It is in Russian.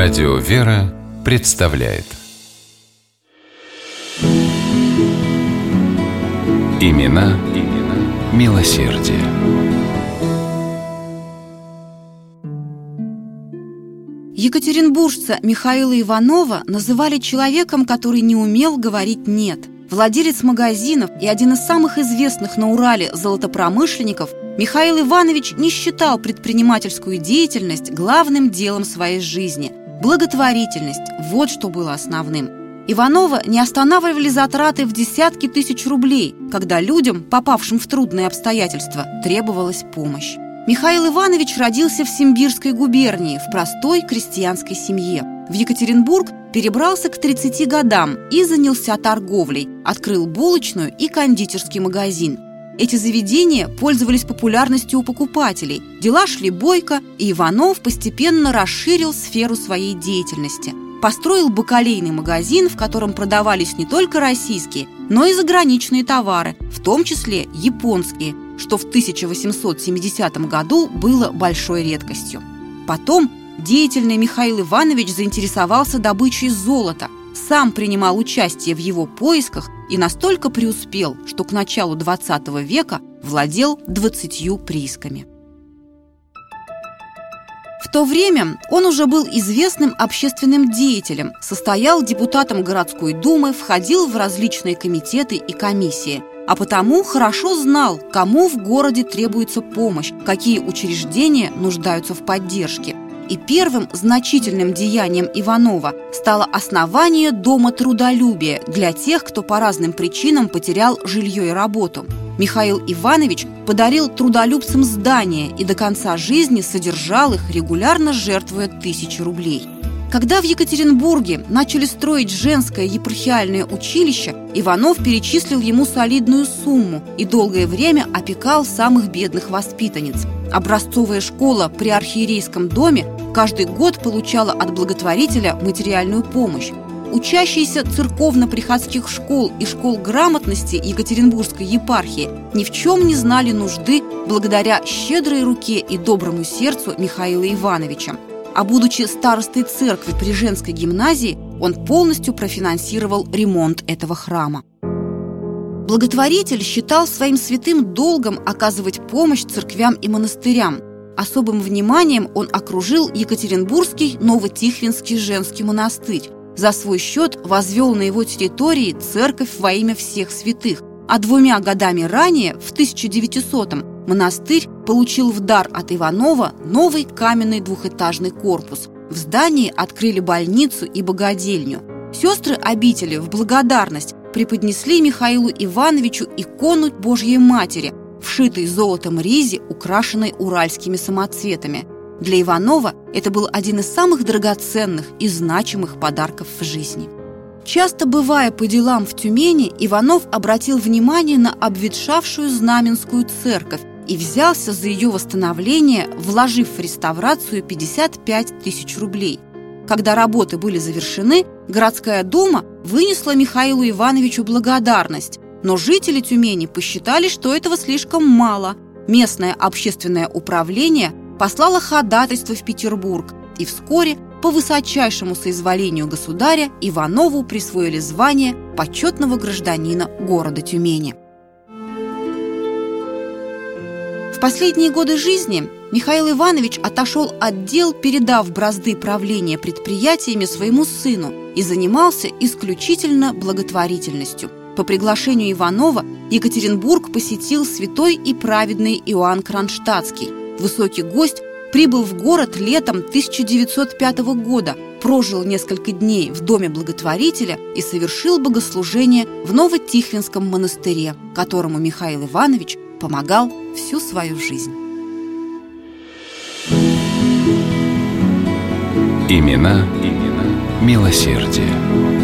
Радио «Вера» представляет Имена, имена милосердие. Екатеринбуржца Михаила Иванова называли человеком, который не умел говорить «нет». Владелец магазинов и один из самых известных на Урале золотопромышленников Михаил Иванович не считал предпринимательскую деятельность главным делом своей жизни. Благотворительность – вот что было основным. Иванова не останавливали затраты в десятки тысяч рублей, когда людям, попавшим в трудные обстоятельства, требовалась помощь. Михаил Иванович родился в Симбирской губернии в простой крестьянской семье. В Екатеринбург перебрался к 30 годам и занялся торговлей, открыл булочную и кондитерский магазин – эти заведения пользовались популярностью у покупателей, дела шли бойко, и Иванов постепенно расширил сферу своей деятельности. Построил бакалейный магазин, в котором продавались не только российские, но и заграничные товары, в том числе японские, что в 1870 году было большой редкостью. Потом деятельный Михаил Иванович заинтересовался добычей золота – сам принимал участие в его поисках и настолько преуспел, что к началу XX века владел 20 приисками. В то время он уже был известным общественным деятелем, состоял депутатом городской думы, входил в различные комитеты и комиссии, а потому хорошо знал, кому в городе требуется помощь, какие учреждения нуждаются в поддержке – и первым значительным деянием Иванова стало основание Дома трудолюбия для тех, кто по разным причинам потерял жилье и работу. Михаил Иванович подарил трудолюбцам здание и до конца жизни содержал их, регулярно жертвуя тысячи рублей. Когда в Екатеринбурге начали строить женское епархиальное училище, Иванов перечислил ему солидную сумму и долгое время опекал самых бедных воспитанниц. Образцовая школа при архиерейском доме каждый год получала от благотворителя материальную помощь. Учащиеся церковно-приходских школ и школ грамотности Екатеринбургской епархии ни в чем не знали нужды благодаря щедрой руке и доброму сердцу Михаила Ивановича. А будучи старостой церкви при женской гимназии, он полностью профинансировал ремонт этого храма. Благотворитель считал своим святым долгом оказывать помощь церквям и монастырям – Особым вниманием он окружил Екатеринбургский Новотихвинский женский монастырь. За свой счет возвел на его территории церковь во имя всех святых. А двумя годами ранее, в 1900-м, монастырь получил в дар от Иванова новый каменный двухэтажный корпус. В здании открыли больницу и богадельню. Сестры обители в благодарность преподнесли Михаилу Ивановичу икону Божьей Матери, вшитой золотом ризе, украшенной уральскими самоцветами. Для Иванова это был один из самых драгоценных и значимых подарков в жизни. Часто бывая по делам в Тюмени, Иванов обратил внимание на обветшавшую Знаменскую церковь и взялся за ее восстановление, вложив в реставрацию 55 тысяч рублей. Когда работы были завершены, городская дума вынесла Михаилу Ивановичу благодарность, но жители Тюмени посчитали, что этого слишком мало. Местное общественное управление послало ходатайство в Петербург, и вскоре по высочайшему соизволению государя Иванову присвоили звание почетного гражданина города Тюмени. В последние годы жизни Михаил Иванович отошел от дел, передав бразды правления предприятиями своему сыну и занимался исключительно благотворительностью. По приглашению Иванова Екатеринбург посетил святой и праведный Иоанн Кронштадтский. Высокий гость прибыл в город летом 1905 года, прожил несколько дней в доме благотворителя и совершил богослужение в Новотихвинском монастыре, которому Михаил Иванович помогал всю свою жизнь. Имена, имена милосердие.